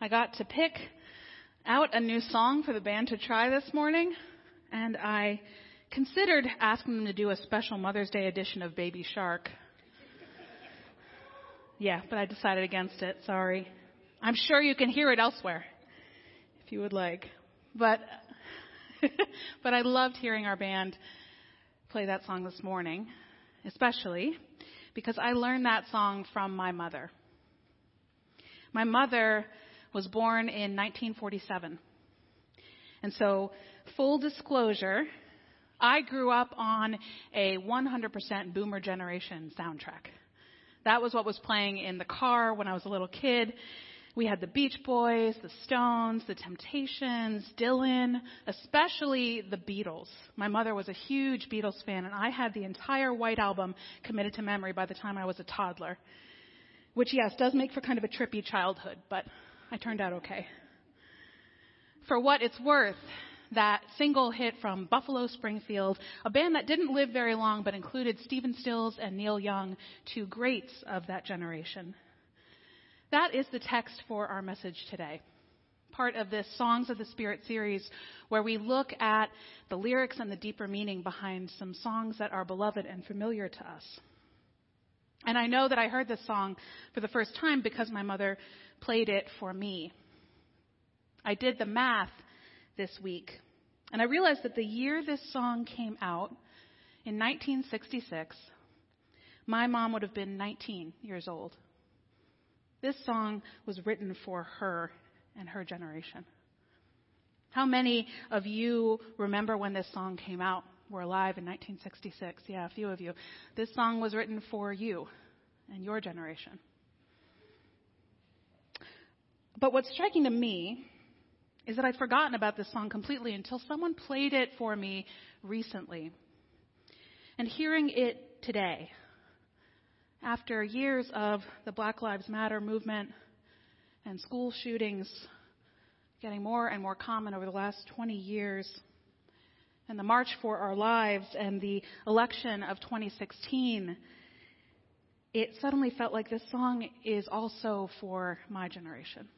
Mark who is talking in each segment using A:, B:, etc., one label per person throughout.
A: I got to pick out a new song for the band to try this morning, and I considered asking them to do a special Mother's Day edition of Baby Shark. Yeah, but I decided against it. Sorry. I'm sure you can hear it elsewhere if you would like. But but I loved hearing our band play that song this morning, especially because I learned that song from my mother. My mother was born in 1947. And so, full disclosure, I grew up on a 100% boomer generation soundtrack. That was what was playing in the car when I was a little kid. We had the Beach Boys, the Stones, the Temptations, Dylan, especially the Beatles. My mother was a huge Beatles fan, and I had the entire White Album committed to memory by the time I was a toddler. Which, yes, does make for kind of a trippy childhood, but I turned out okay. For what it's worth, that single hit from Buffalo Springfield, a band that didn't live very long but included Stephen Stills and Neil Young, two greats of that generation. That is the text for our message today. Part of this Songs of the Spirit series, where we look at the lyrics and the deeper meaning behind some songs that are beloved and familiar to us. And I know that I heard this song for the first time because my mother played it for me. I did the math this week, and I realized that the year this song came out, in 1966, my mom would have been 19 years old. This song was written for her and her generation. How many of you remember when this song came out? Were alive in 1966. Yeah, a few of you. This song was written for you and your generation. But what's striking to me is that I'd forgotten about this song completely until someone played it for me recently. And hearing it today, after years of the Black Lives Matter movement and school shootings getting more and more common over the last 20 years, and the March for Our Lives and the election of 2016, it suddenly felt like this song is also for my generation.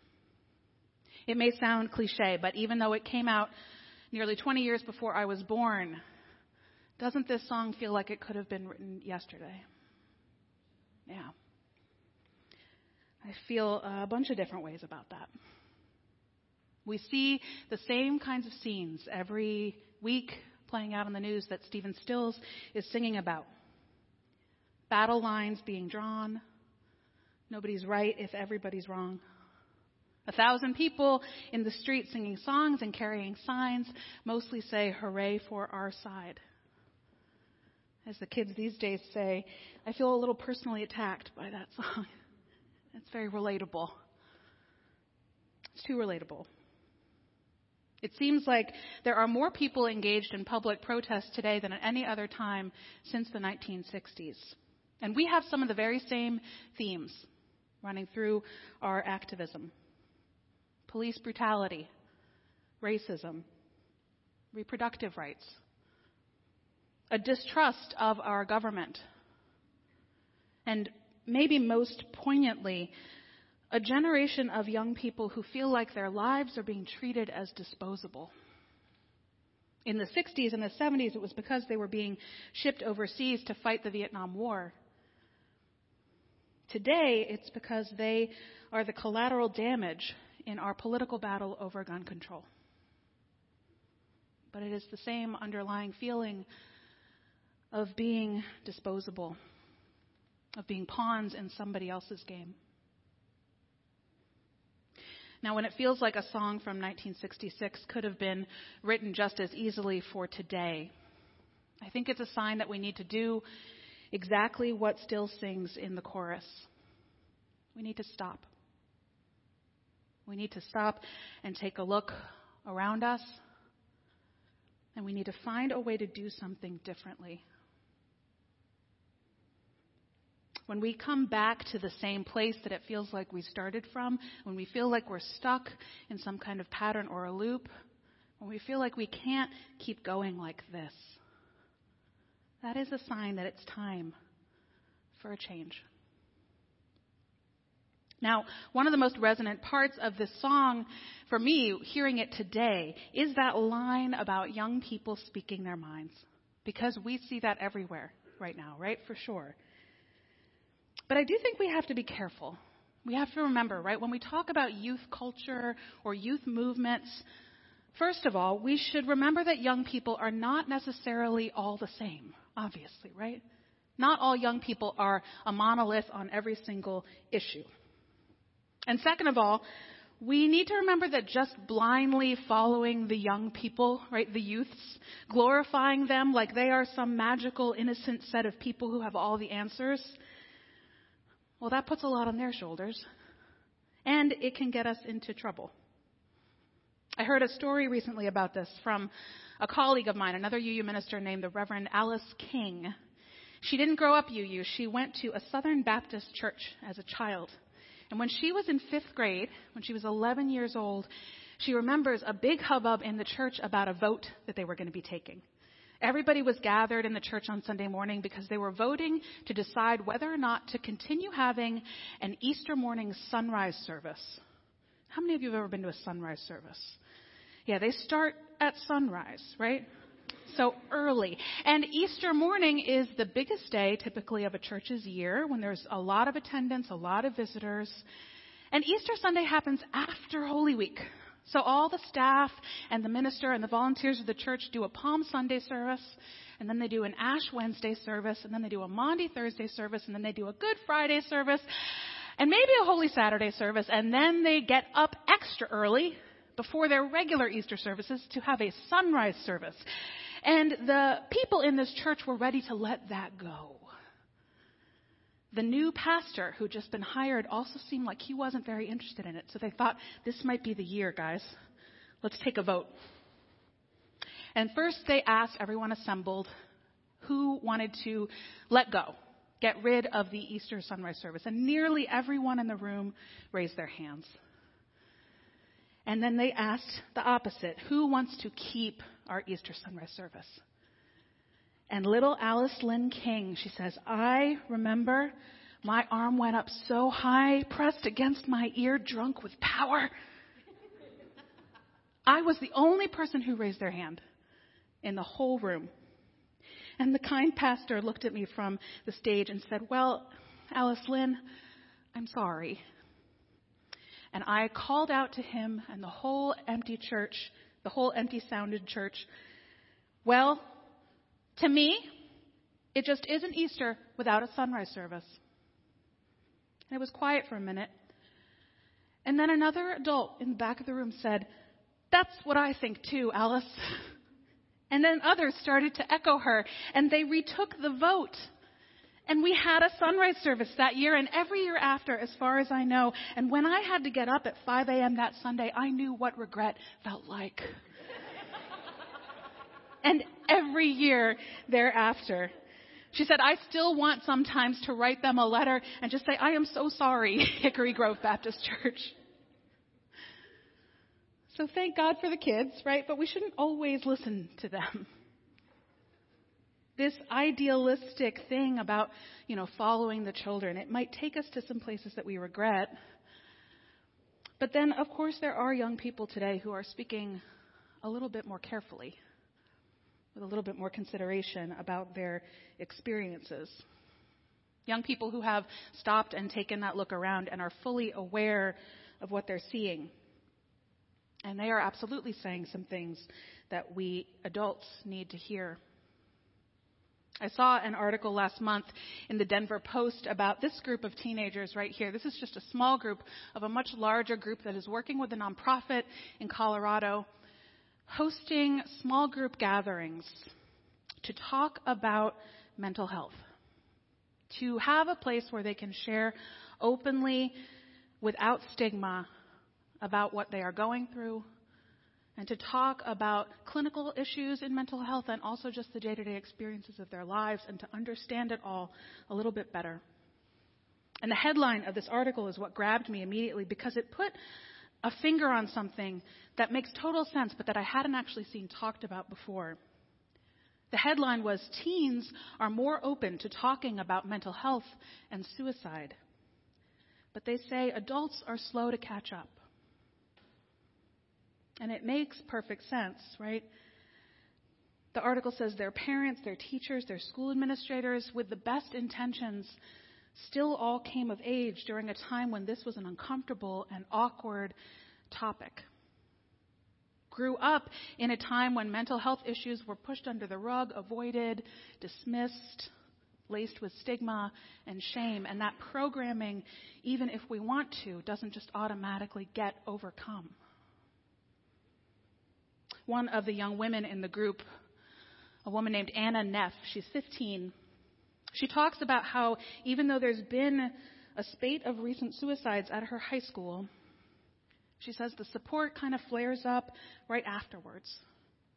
A: It may sound cliche, but even though it came out nearly 20 years before I was born, doesn't this song feel like it could have been written yesterday? Yeah. I feel a bunch of different ways about that. We see the same kinds of scenes every week playing out on the news that Stephen Stills is singing about. Battle lines being drawn. Nobody's right if everybody's wrong. A thousand people in the street singing songs and carrying signs mostly say, Hooray for our side. As the kids these days say, I feel a little personally attacked by that song. It's very relatable. It's too relatable. It seems like there are more people engaged in public protest today than at any other time since the 1960s. And we have some of the very same themes running through our activism police brutality, racism, reproductive rights, a distrust of our government, and maybe most poignantly, a generation of young people who feel like their lives are being treated as disposable. In the 60s and the 70s, it was because they were being shipped overseas to fight the Vietnam War. Today, it's because they are the collateral damage in our political battle over gun control. But it is the same underlying feeling of being disposable, of being pawns in somebody else's game. Now, when it feels like a song from 1966 could have been written just as easily for today, I think it's a sign that we need to do exactly what Still sings in the chorus. We need to stop. We need to stop and take a look around us. And we need to find a way to do something differently. When we come back to the same place that it feels like we started from, when we feel like we're stuck in some kind of pattern or a loop, when we feel like we can't keep going like this, that is a sign that it's time for a change. Now, one of the most resonant parts of this song for me, hearing it today, is that line about young people speaking their minds. Because we see that everywhere right now, right? For sure. But I do think we have to be careful. We have to remember, right, when we talk about youth culture or youth movements, first of all, we should remember that young people are not necessarily all the same, obviously, right? Not all young people are a monolith on every single issue. And second of all, we need to remember that just blindly following the young people, right, the youths, glorifying them like they are some magical, innocent set of people who have all the answers, well, that puts a lot on their shoulders. And it can get us into trouble. I heard a story recently about this from a colleague of mine, another UU minister named the Reverend Alice King. She didn't grow up UU. She went to a Southern Baptist church as a child. And when she was in fifth grade, when she was 11 years old, she remembers a big hubbub in the church about a vote that they were going to be taking. Everybody was gathered in the church on Sunday morning because they were voting to decide whether or not to continue having an Easter morning sunrise service. How many of you have ever been to a sunrise service? Yeah, they start at sunrise, right? So early. And Easter morning is the biggest day typically of a church's year when there's a lot of attendance, a lot of visitors. And Easter Sunday happens after Holy Week. So all the staff and the minister and the volunteers of the church do a Palm Sunday service, and then they do an Ash Wednesday service, and then they do a Maundy Thursday service, and then they do a Good Friday service, and maybe a Holy Saturday service, and then they get up extra early before their regular Easter services to have a sunrise service. And the people in this church were ready to let that go. The new pastor who'd just been hired also seemed like he wasn't very interested in it. So they thought, this might be the year, guys. Let's take a vote. And first they asked everyone assembled who wanted to let go, get rid of the Easter sunrise service. And nearly everyone in the room raised their hands. And then they asked the opposite who wants to keep our Easter sunrise service? And little Alice Lynn King, she says, I remember my arm went up so high, pressed against my ear, drunk with power. I was the only person who raised their hand in the whole room. And the kind pastor looked at me from the stage and said, Well, Alice Lynn, I'm sorry. And I called out to him and the whole empty church, the whole empty sounded church, well, to me, it just isn't Easter without a sunrise service. And it was quiet for a minute. And then another adult in the back of the room said, That's what I think too, Alice. And then others started to echo her, and they retook the vote. And we had a sunrise service that year and every year after, as far as I know. And when I had to get up at 5 a.m. that Sunday, I knew what regret felt like. and every year thereafter. She said, I still want sometimes to write them a letter and just say, I am so sorry, Hickory Grove Baptist Church. So thank God for the kids, right? But we shouldn't always listen to them this idealistic thing about, you know, following the children. It might take us to some places that we regret. But then, of course, there are young people today who are speaking a little bit more carefully, with a little bit more consideration about their experiences. Young people who have stopped and taken that look around and are fully aware of what they're seeing. And they are absolutely saying some things that we adults need to hear. I saw an article last month in the Denver Post about this group of teenagers right here. This is just a small group of a much larger group that is working with a nonprofit in Colorado, hosting small group gatherings to talk about mental health, to have a place where they can share openly without stigma about what they are going through, and to talk about clinical issues in mental health and also just the day to day experiences of their lives and to understand it all a little bit better. And the headline of this article is what grabbed me immediately because it put a finger on something that makes total sense but that I hadn't actually seen talked about before. The headline was Teens are more open to talking about mental health and suicide. But they say adults are slow to catch up. And it makes perfect sense, right? The article says their parents, their teachers, their school administrators, with the best intentions, still all came of age during a time when this was an uncomfortable and awkward topic. Grew up in a time when mental health issues were pushed under the rug, avoided, dismissed, laced with stigma and shame, and that programming, even if we want to, doesn't just automatically get overcome one of the young women in the group, a woman named Anna Neff. She's 15. She talks about how even though there's been a spate of recent suicides at her high school, she says the support kind of flares up right afterwards.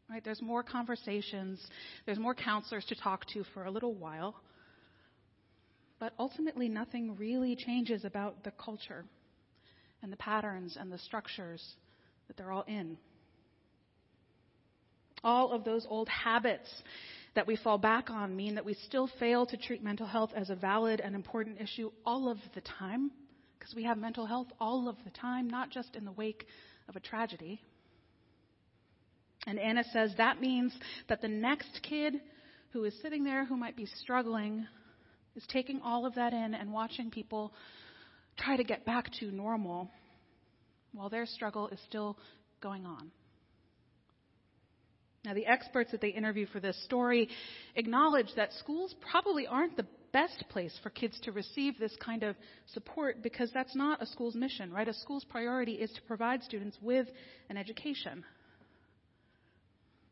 A: Right? There's more conversations, there's more counselors to talk to for a little while. But ultimately, nothing really changes about the culture and the patterns and the structures that they're all in all of those old habits that we fall back on mean that we still fail to treat mental health as a valid and important issue all of the time, because we have mental health all of the time, not just in the wake of a tragedy. And Anna says that means that the next kid who is sitting there who might be struggling is taking all of that in and watching people try to get back to normal while their struggle is still going on. Now, the experts that they interview for this story acknowledge that schools probably aren't the best place for kids to receive this kind of support because that's not a school's mission, right? A school's priority is to provide students with an education.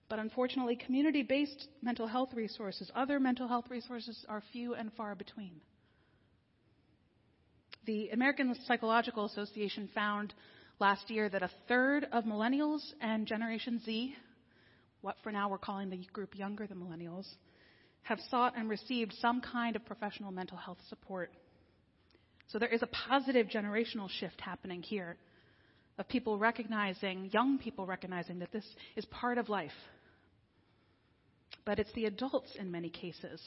A: But unfortunately, community based mental health resources, other mental health resources, are few and far between. The American Psychological Association found last year that a third of millennials and Generation Z what for now we're calling the group younger than millennials, have sought and received some kind of professional mental health support. So there is a positive generational shift happening here of people recognizing, young people recognizing that this is part of life. But it's the adults in many cases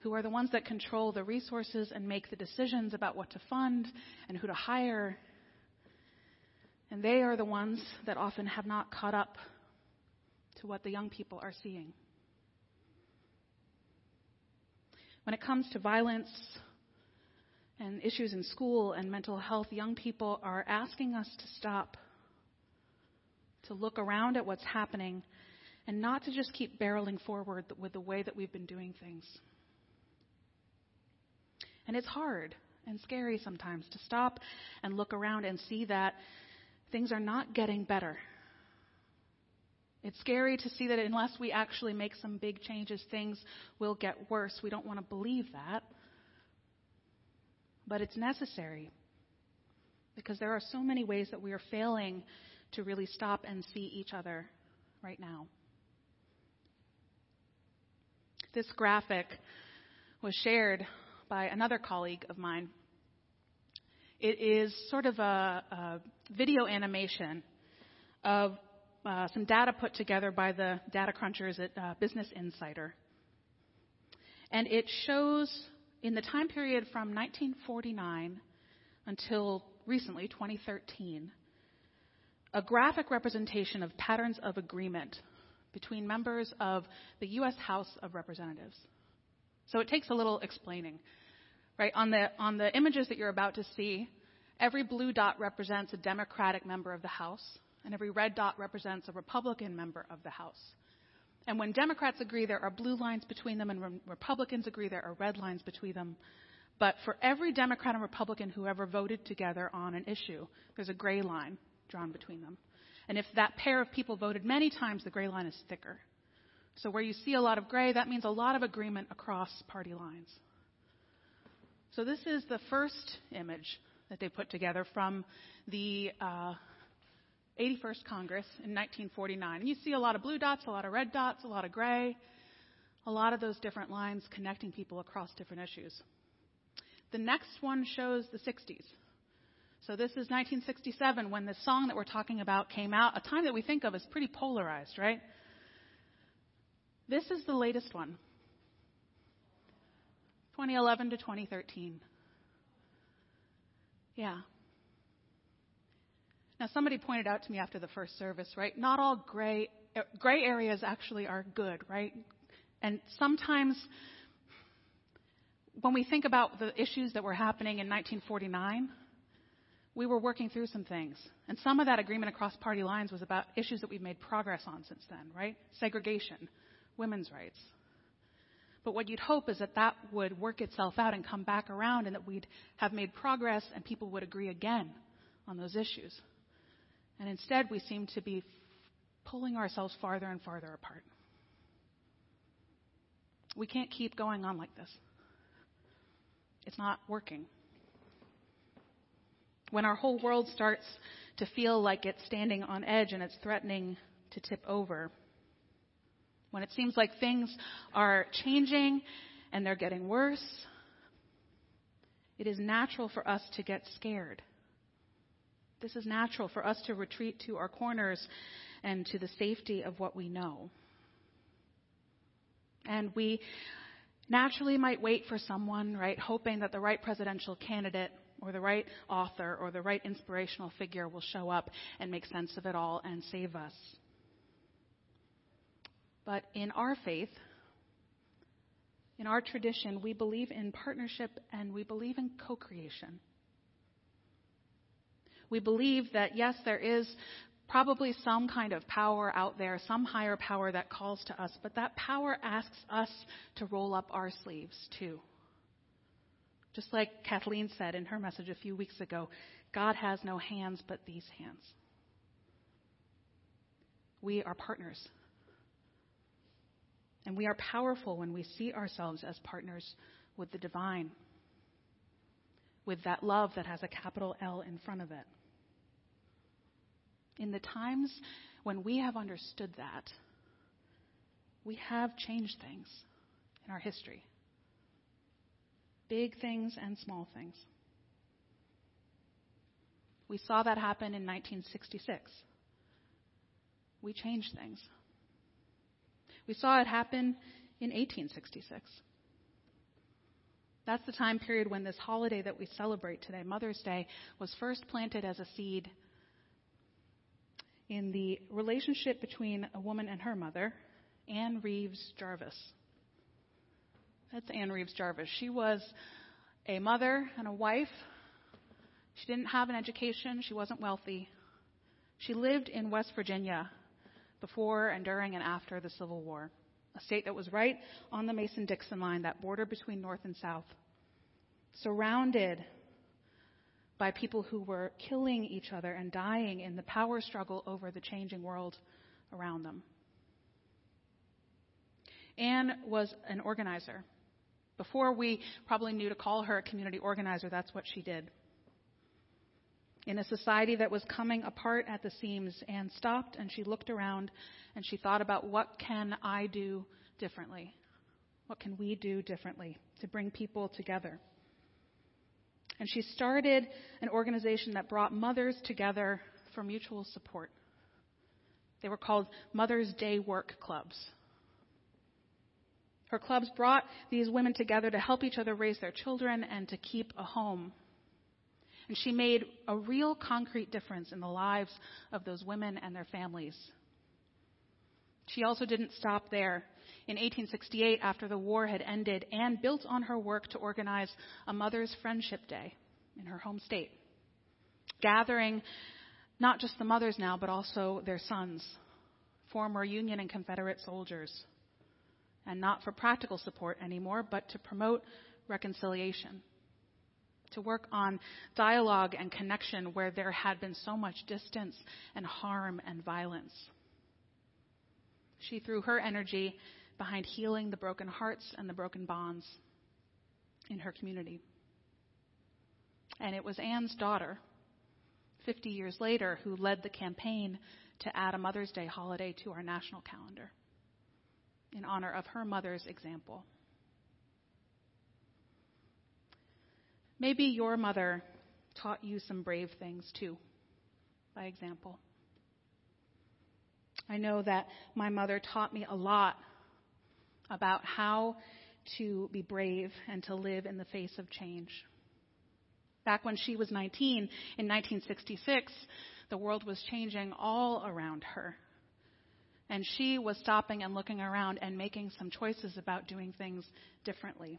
A: who are the ones that control the resources and make the decisions about what to fund and who to hire. And they are the ones that often have not caught up to what the young people are seeing. When it comes to violence and issues in school and mental health, young people are asking us to stop, to look around at what's happening, and not to just keep barreling forward with the way that we've been doing things. And it's hard and scary sometimes to stop and look around and see that things are not getting better it's scary to see that unless we actually make some big changes, things will get worse. We don't want to believe that. But it's necessary because there are so many ways that we are failing to really stop and see each other right now. This graphic was shared by another colleague of mine. It is sort of a, a video animation of uh, some data put together by the data crunchers at uh, Business Insider. And it shows in the time period from 1949 until recently, 2013, a graphic representation of patterns of agreement between members of the U.S. House of Representatives. So it takes a little explaining. Right? On the, on the images that you're about to see, every blue dot represents a Democratic member of the House and every red dot represents a Republican member of the House. And when Democrats agree, there are blue lines between them, and when Republicans agree, there are red lines between them. But for every Democrat and Republican who ever voted together on an issue, there's a gray line drawn between them. And if that pair of people voted many times, the gray line is thicker. So where you see a lot of gray, that means a lot of agreement across party lines. So this is the first image that they put together from the uh, 81st Congress in 1949. And you see a lot of blue dots, a lot of red dots, a lot of gray, a lot of those different lines connecting people across different issues. The next one shows the 60s. So this is 1967 when the song that we're talking about came out, a time that we think of as pretty polarized, right? This is the latest one. 2011 to 2013. Yeah. Now, somebody pointed out to me after the first service, right? Not all gray, gray areas actually are good, right? And sometimes when we think about the issues that were happening in 1949, we were working through some things. And some of that agreement across party lines was about issues that we've made progress on since then, right? Segregation, women's rights. But what you'd hope is that that would work itself out and come back around and that we'd have made progress and people would agree again on those issues. And instead, we seem to be pulling ourselves farther and farther apart. We can't keep going on like this. It's not working. When our whole world starts to feel like it's standing on edge and it's threatening to tip over, when it seems like things are changing and they're getting worse, it is natural for us to get scared. This is natural for us to retreat to our corners and to the safety of what we know. And we naturally might wait for someone, right, hoping that the right presidential candidate or the right author or the right inspirational figure will show up and make sense of it all and save us. But in our faith, in our tradition, we believe in partnership and we believe in co creation. We believe that, yes, there is probably some kind of power out there, some higher power that calls to us, but that power asks us to roll up our sleeves too. Just like Kathleen said in her message a few weeks ago, God has no hands but these hands. We are partners. And we are powerful when we see ourselves as partners with the divine, with that love that has a capital L in front of it. In the times when we have understood that, we have changed things in our history big things and small things. We saw that happen in 1966. We changed things. We saw it happen in 1866. That's the time period when this holiday that we celebrate today, Mother's Day, was first planted as a seed in the relationship between a woman and her mother, Ann Reeves Jarvis. That's Ann Reeves Jarvis. She was a mother and a wife. She didn't have an education, she wasn't wealthy. She lived in West Virginia before and during and after the Civil War, a state that was right on the Mason Dixon line, that border between North and South, surrounded by people who were killing each other and dying in the power struggle over the changing world around them. Ann was an organizer. Before we probably knew to call her a community organizer, that's what she did in a society that was coming apart at the seams Ann stopped and she looked around and she thought about what can I do differently? What can we do differently to bring people together? And she started an organization that brought mothers together for mutual support. They were called Mother's Day Work Clubs. Her clubs brought these women together to help each other raise their children and to keep a home and she made a real concrete difference in the lives of those women and their families. She also didn't stop there. In 1868, after the war had ended, Ann built on her work to organize a Mother's Friendship Day in her home state, gathering not just the mothers now, but also their sons, former Union and Confederate soldiers, and not for practical support anymore, but to promote reconciliation to work on dialogue and connection where there had been so much distance and harm and violence. She threw her energy behind healing the broken hearts and the broken bonds in her community. And it was Ann's daughter, 50 years later, who led the campaign to add a Mother's Day holiday to our national calendar in honor of her mother's example. Maybe your mother taught you some brave things too, by example. I know that my mother taught me a lot about how to be brave and to live in the face of change. Back when she was 19 in 1966, the world was changing all around her. And she was stopping and looking around and making some choices about doing things differently.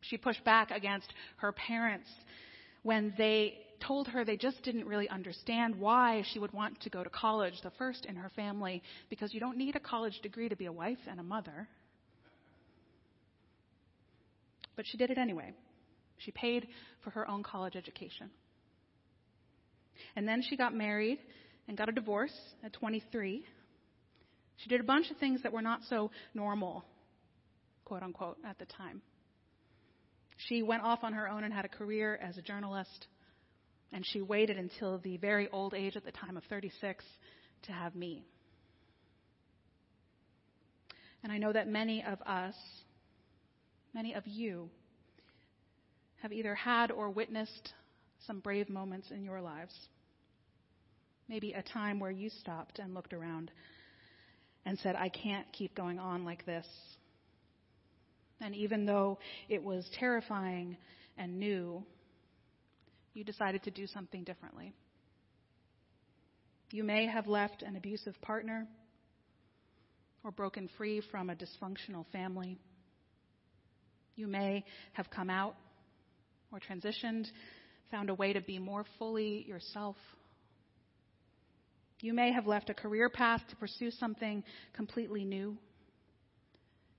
A: She pushed back against her parents when they told her they just didn't really understand why she would want to go to college, the first in her family, because you don't need a college degree to be a wife and a mother. But she did it anyway. She paid for her own college education. And then she got married and got a divorce at 23. She did a bunch of things that were not so normal, quote unquote, at the time. She went off on her own and had a career as a journalist, and she waited until the very old age at the time of 36 to have me. And I know that many of us, many of you, have either had or witnessed some brave moments in your lives. Maybe a time where you stopped and looked around and said, I can't keep going on like this. And even though it was terrifying and new, you decided to do something differently. You may have left an abusive partner or broken free from a dysfunctional family. You may have come out or transitioned, found a way to be more fully yourself. You may have left a career path to pursue something completely new.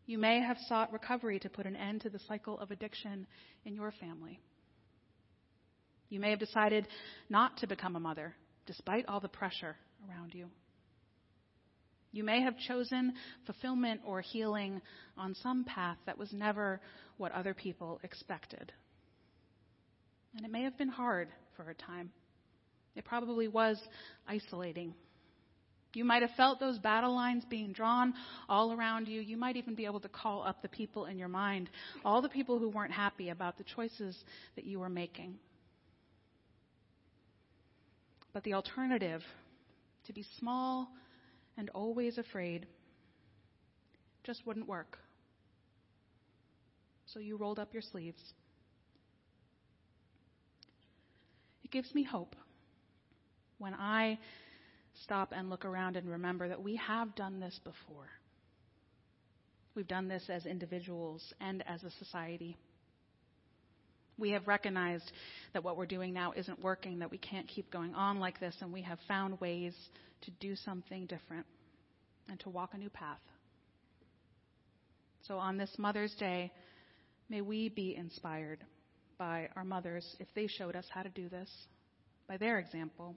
A: You may have sought recovery to put an end to the cycle of addiction in your family. You may have decided not to become a mother, despite all the pressure around you. You may have chosen fulfillment or healing on some path that was never what other people expected. And it may have been hard for a time. It probably was isolating. You might have felt those battle lines being drawn all around you. You might even be able to call up the people in your mind, all the people who weren't happy about the choices that you were making. But the alternative, to be small and always afraid just wouldn't work. So you rolled up your sleeves. It gives me hope when I stop and look around and remember that we have done this before. We've done this as individuals and as a society. We have recognized that what we're doing now isn't working, that we can't keep going on like this, and we have found ways to do something different and to walk a new path. So on this Mother's Day, may we be inspired by our mothers if they showed us how to do this, by their example.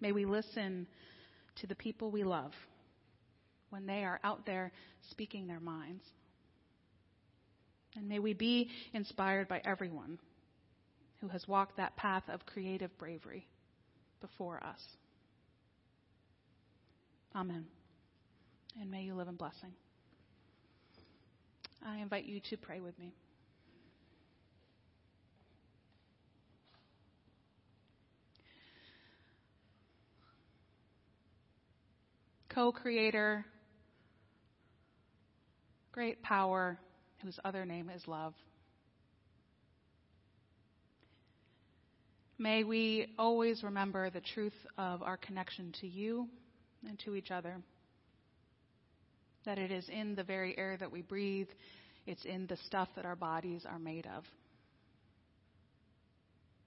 A: May we listen to the people we love when they are out there speaking their minds. And may we be inspired by everyone who has walked that path of creative bravery before us. Amen. And may you live in blessing. I invite you to pray with me. Co creator, great power, whose other name is love. May we always remember the truth of our connection to you and to each other. That it is in the very air that we breathe, it's in the stuff that our bodies are made of.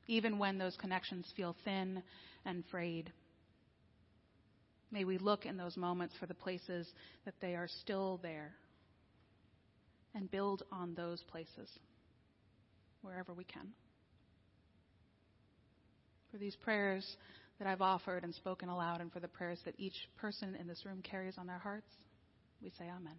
A: Even when those connections feel thin and frayed, may we look in those moments for the places that they are still there and build on those places wherever we can. For these prayers that I've offered and spoken aloud, and for the prayers that each person in this room carries on their hearts, we say Amen.